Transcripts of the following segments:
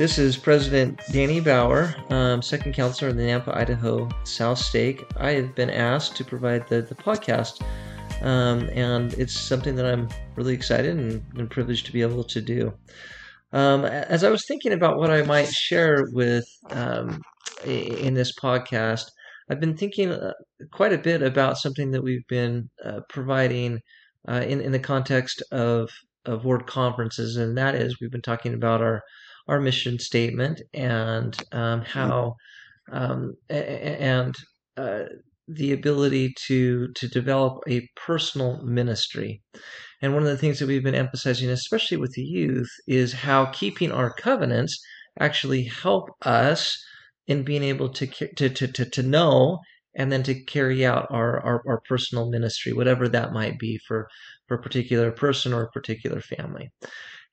This is President Danny Bauer, um, second counselor in the Nampa, Idaho South Stake. I have been asked to provide the, the podcast, um, and it's something that I'm really excited and, and privileged to be able to do. Um, as I was thinking about what I might share with um, in this podcast, I've been thinking uh, quite a bit about something that we've been uh, providing uh, in in the context of of word conferences, and that is we've been talking about our our mission statement and um, how um, and uh, the ability to to develop a personal ministry. And one of the things that we've been emphasizing, especially with the youth, is how keeping our covenants actually help us in being able to to to to, to know and then to carry out our, our, our personal ministry, whatever that might be for, for a particular person or a particular family.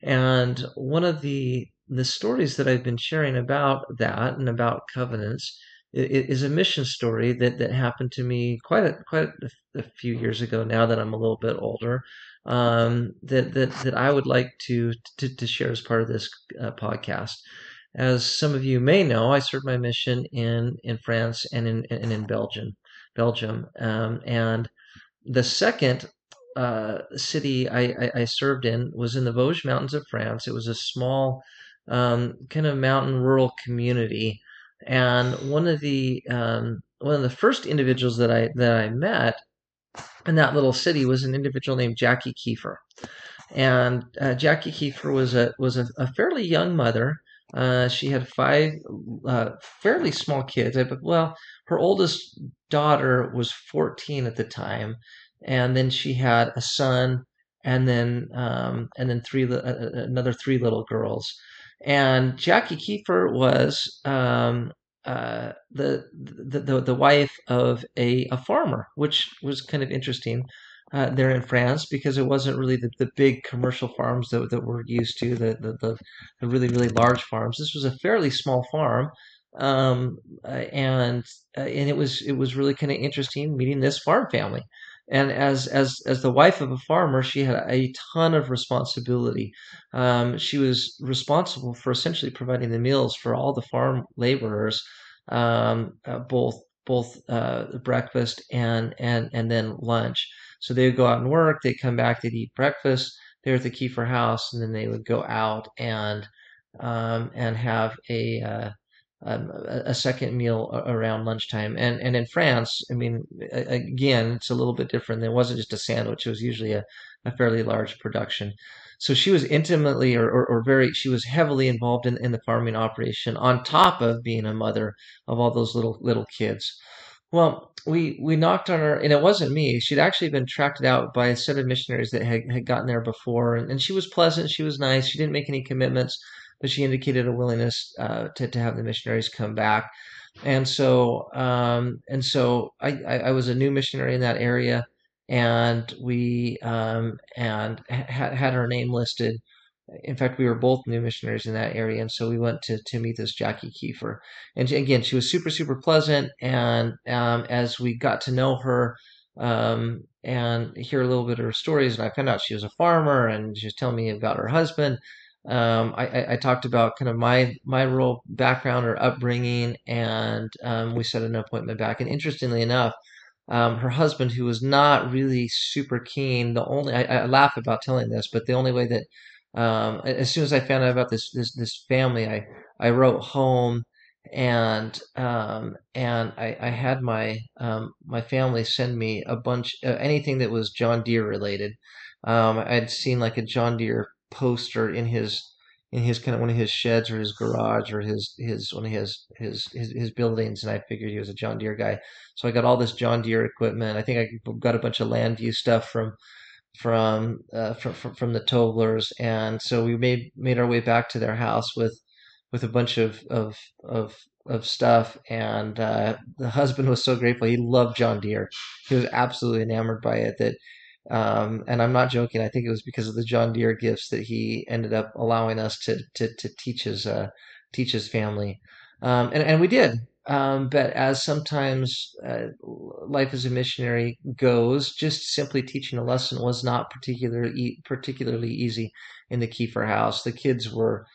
And one of the the stories that I've been sharing about that and about covenants is a mission story that, that happened to me quite a, quite a, few years ago now that I'm a little bit older um, that, that, that I would like to, to, to share as part of this uh, podcast. As some of you may know, I served my mission in, in France and in, and in Belgium, Belgium. Um, and the second uh, city I, I, I, served in was in the Vosges Mountains of France. It was a small um, kind of mountain rural community. And one of the um, one of the first individuals that I that I met in that little city was an individual named Jackie Kiefer. And uh, Jackie Kiefer was a was a, a fairly young mother. Uh, she had five uh, fairly small kids. Well, her oldest daughter was 14 at the time, and then she had a son, and then um, and then three uh, uh, another three little girls. And Jackie Kiefer was um, uh, the, the, the the wife of a, a farmer, which was kind of interesting uh, there in France because it wasn't really the, the big commercial farms that, that we're used to, the, the, the, the really, really large farms. This was a fairly small farm. Um, uh, and uh, and it was it was really kind of interesting meeting this farm family and as as as the wife of a farmer, she had a ton of responsibility. Um, she was responsible for essentially providing the meals for all the farm laborers, um, uh, both both uh, breakfast and and and then lunch. So they would go out and work. They'd come back. They'd eat breakfast there at the Kiefer house, and then they would go out and um, and have a uh, um, a second meal around lunchtime. And and in France, I mean, again, it's a little bit different. It wasn't just a sandwich; it was usually a, a fairly large production. So she was intimately or, or, or, very, she was heavily involved in, in the farming operation on top of being a mother of all those little little kids. Well, we we knocked on her, and it wasn't me. She'd actually been tracked out by a set of missionaries that had, had gotten there before, and, and she was pleasant. She was nice. She didn't make any commitments but she indicated a willingness uh, to, to have the missionaries come back. And so, um, and so I, I, I, was a new missionary in that area, and we um, and had had her name listed. In fact, we were both new missionaries in that area, and so we went to to meet this Jackie Kiefer. And again, she was super super pleasant. And um, as we got to know her, um, and hear a little bit of her stories. And I found out she was a farmer and she was telling me about her husband. Um, I, I, talked about kind of my my rural background or upbringing, and um, we set an appointment back. And interestingly enough, um, her husband, who was not really super keen, the only I, I laugh about telling this, but the only way that um, as soon as I found out about this this this family, I I wrote home and um, and I, I had my um, my family send me a bunch uh, anything that was John Deere related. Um, I'd seen like a John Deere poster in his in his kind of one of his sheds or his garage or his his one of his his his, his buildings and I figured he was a John Deere guy. So I got all this John Deere equipment. I think I got a bunch of Landview stuff from from uh, from, from from the Toblers and so we made made our way back to their house with with a bunch of of of of stuff and uh, the husband was so grateful he loved john deere he was absolutely enamored by it that um, and I'm not joking. I think it was because of the John Deere gifts that he ended up allowing us to to, to teach his uh, teach his family, um, and and we did. Um, but as sometimes uh, life as a missionary goes, just simply teaching a lesson was not particularly particularly easy in the Kiefer house. The kids were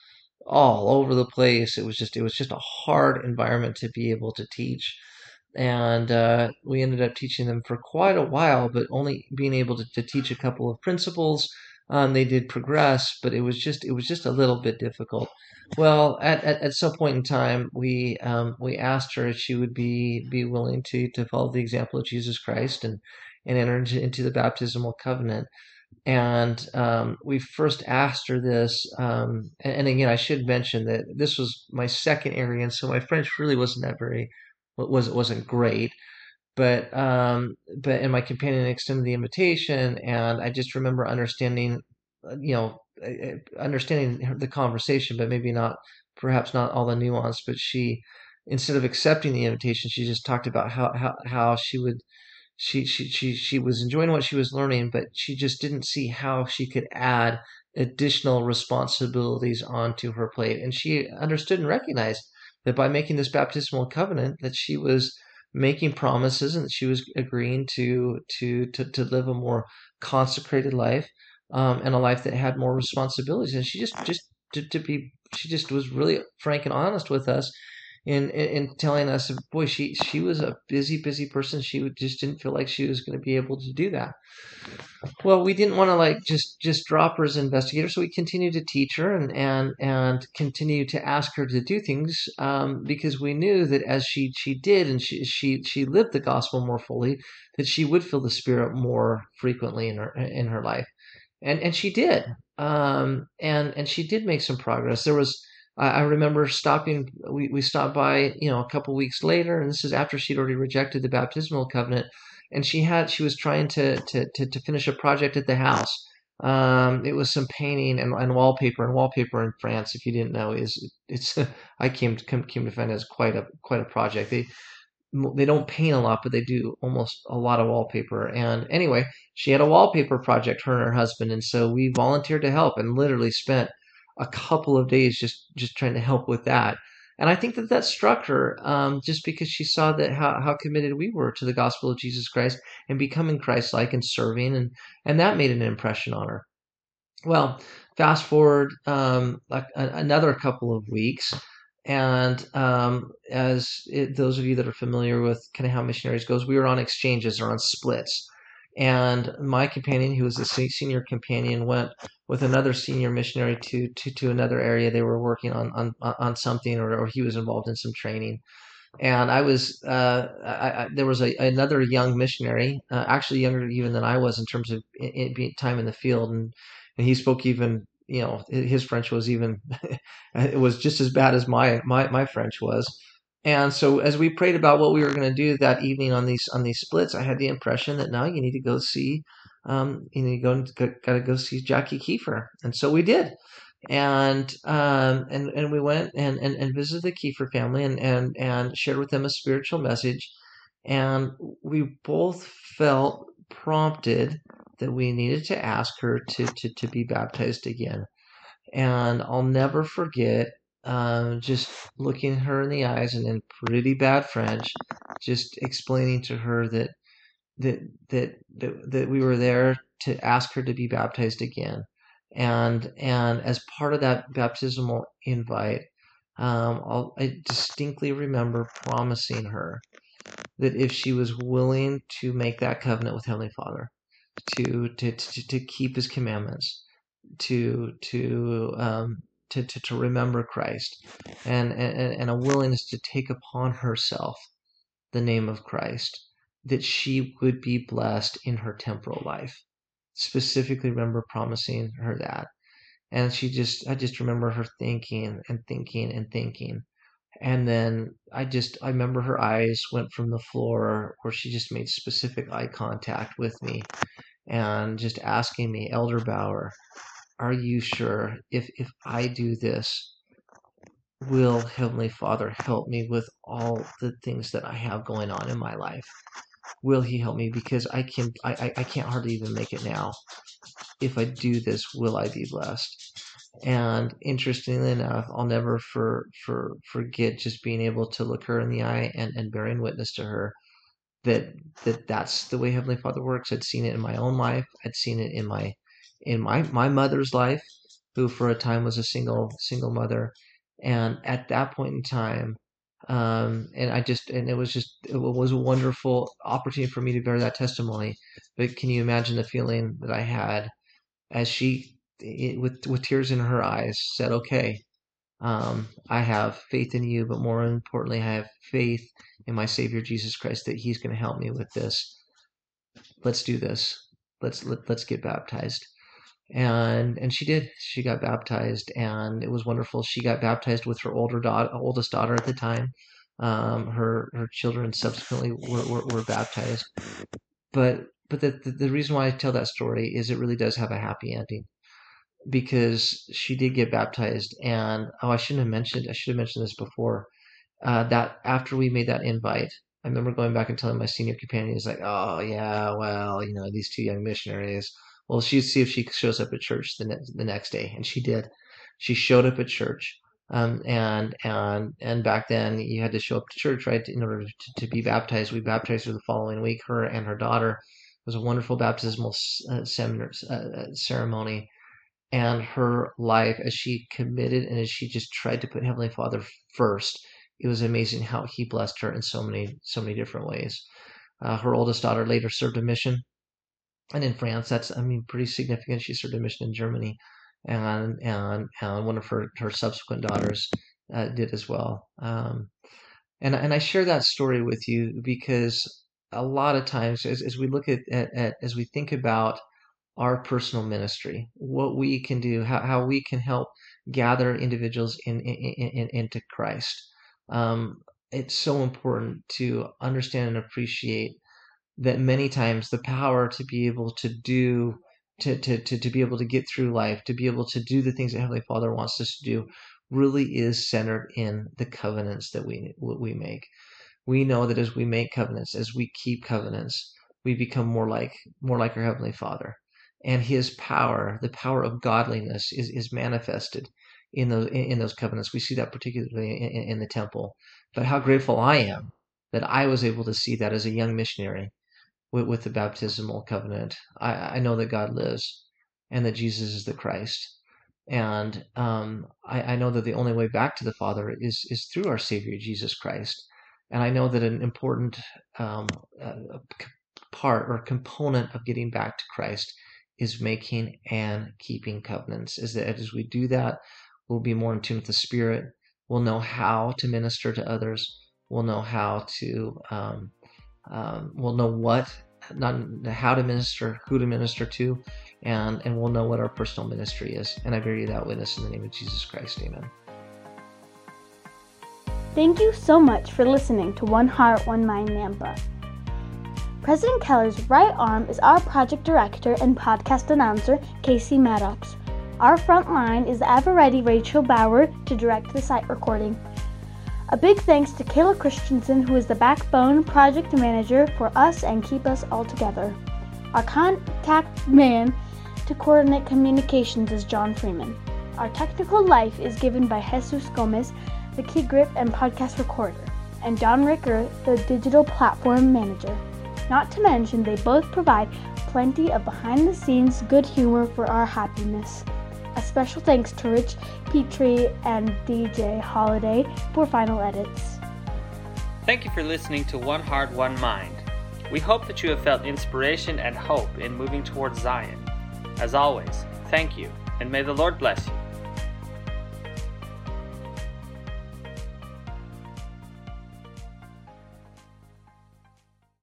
all over the place. It was just it was just a hard environment to be able to teach, and uh, we ended up teaching them for quite a while, but only being able to, to teach a couple of principles. Um, they did progress, but it was just it was just a little bit difficult. Well, at, at, at some point in time, we um, we asked her if she would be be willing to to follow the example of Jesus Christ and and enter into, into the baptismal covenant and um, we first asked her this. Um, and, and, again, I should mention that this was my second area, and so my French really wasn't that very was it wasn't great. But um, but and my companion extended the invitation, and I just remember understanding, uh, you know, understanding the conversation, but maybe not, perhaps not all the nuance. But she, instead of accepting the invitation, she just talked about how how, how she would she she she she was enjoying what she was learning, but she just didn't see how she could add additional responsibilities onto her plate. And she understood and recognized that by making this baptismal covenant, that she was making promises and that she was agreeing to to to, to live a more consecrated life um, and a life that had more responsibilities. And she just just to, to be she just was really frank and honest with us in, in, in telling us, boy, she she was a busy, busy person. She just didn't feel like she was going to be able to do that. Well, we didn't want to like just just drop her as investigator, so we continued to teach her and and and continue to ask her to do things um, because we knew that as she she did and she she she lived the gospel more fully, that she would feel the Spirit more frequently in her in her life, and and she did, um, and and she did make some progress. There was I, I remember stopping. We, we stopped by, you know, a couple weeks later, and this is after she'd already rejected the baptismal covenant, and she had she was trying to to to, to finish a project at the house. Um, it was some painting and, and wallpaper, and wallpaper in France, if you didn't know, is it's I came to came, came to find as quite a quite a project. They they don't paint a lot, but they do almost a lot of wallpaper. And anyway, she had a wallpaper project, her and her husband, and so we volunteered to help and literally spent a couple of days just just trying to help with that. And I think that that struck her um, just because she saw that how, how committed we were to the gospel of Jesus Christ and becoming Christ-like and serving, and and that made an impression on her. Well, fast forward um, like a, another couple of weeks, and um, as it, those of you that are familiar with kind of how missionaries goes, we were on exchanges or on splits. And my companion, who was a senior companion, went with another senior missionary to to, to another area. They were working on on, on something, or, or he was involved in some training. And I was uh, I, I, there was a, another young missionary, uh, actually younger even than I was in terms of it, it time in the field, and and he spoke even you know his French was even it was just as bad as my my my French was and so as we prayed about what we were going to do that evening on these on these splits, I had the impression that now you need to go see, um, you need to go got to go see Jackie Kiefer, and so we did, and um, and and we went and, and and visited the Kiefer family and and and shared with them a spiritual message, and we both felt prompted that we needed to ask her to to to be baptized again, and I'll never forget um, just looking her in the eyes and in pretty bad French, just explaining to her that that that that, that we were there to ask her to be baptized again, and and as part of that baptismal invite, um, i distinctly remember promising her that if she was willing to make that covenant with Heavenly Father, to to to, to keep His commandments, to to um, to, to, to remember Christ and, and, and a willingness to take upon herself the name of Christ, that she would be blessed in her temporal life. Specifically, remember promising her that. And she just, I just remember her thinking and thinking and thinking. And then I just, I remember her eyes went from the floor where she just made specific eye contact with me and just asking me, Elder Bauer, are you sure if if I do this, will Heavenly Father help me with all the things that I have going on in my life? Will He help me? Because I can I, I can't hardly even make it now. If I do this, will I be blessed? And interestingly enough, I'll never for for forget just being able to look her in the eye and, and bearing witness to her that that that's the way Heavenly Father works. I'd seen it in my own life. I'd seen it in my in my, my mother's life who for a time was a single single mother, and at that point in time, um, and I just and it was just it was a wonderful opportunity for me to bear that testimony. But can you imagine the feeling that I had as she, with with tears in her eyes, said, "Okay, um, I have faith in you, but more importantly, I have faith in my Savior Jesus Christ that He's going to help me with this. Let's do this. Let's let, let's get baptized." And and she did. She got baptized, and it was wonderful. She got baptized with her older daughter, oldest daughter at the time. Um, her her children subsequently were, were, were baptized, but but the, the the reason why I tell that story is it really does have a happy ending because she did get baptized, and oh, I shouldn't have mentioned. I should have mentioned this before. Uh, that after we made that invite, I remember going back and telling my senior companion, "He's like, oh yeah, well, you know, these two young missionaries." Well, she'd see if she shows up at church the next the next day, and she did. She showed up at church, um, and and and back then you had to show up to church, right, in order to, to be baptized. We baptized her the following week, her and her daughter. It was a wonderful baptismal uh, uh, uh, ceremony, and her life as she committed and as she just tried to put Heavenly Father first. It was amazing how He blessed her in so many so many different ways. Uh, her oldest daughter later served a mission and in France, that's I mean pretty significant. She served a mission in Germany, and and and one of her her subsequent daughters uh, did as well. Um, and and I share that story with you because a lot of times as, as we look at, at, at as we think about our personal ministry, what we can do, how, how we can help gather individuals in, in, in into Christ. Um, it's so important to understand and appreciate that many times the power to be able to do to, to, to, to be able to get through life, to be able to do the things that Heavenly Father wants us to do, really is centered in the covenants that we we make. We know that as we make covenants, as we keep covenants, we become more like more like our Heavenly Father. And his power, the power of godliness, is, is manifested in those in those covenants. We see that particularly in, in the temple. But how grateful I am that I was able to see that as a young missionary with, with the baptismal covenant. I, I know that God lives and that Jesus is the Christ. And um, I, I know that the only way back to the Father is, is through our Savior, Jesus Christ. And I know that an important um, uh, part or component of getting back to Christ is making and keeping covenants. Is that as we do that, we'll be more in tune with the Spirit. We'll know how to minister to others. We'll know how to um, um, we'll know what, not how to minister, who to minister to, and and we'll know what our personal ministry is. And I bear you that witness in the name of Jesus Christ. Amen. Thank you so much for listening to One Heart, One Mind Nampa. President Keller's right arm is our project director and podcast announcer, Casey Maddox. Our front line is the ever ready Rachel Bauer to direct the site recording. A big thanks to Kayla Christensen, who is the backbone project manager for us and keep us all together. Our contact man to coordinate communications is John Freeman. Our technical life is given by Jesus Gomez, the key grip and podcast recorder, and Don Ricker, the digital platform manager. Not to mention, they both provide plenty of behind the scenes good humor for our happiness. A special thanks to Rich Petrie and DJ Holiday for final edits. Thank you for listening to One Heart, One Mind. We hope that you have felt inspiration and hope in moving towards Zion. As always, thank you, and may the Lord bless you.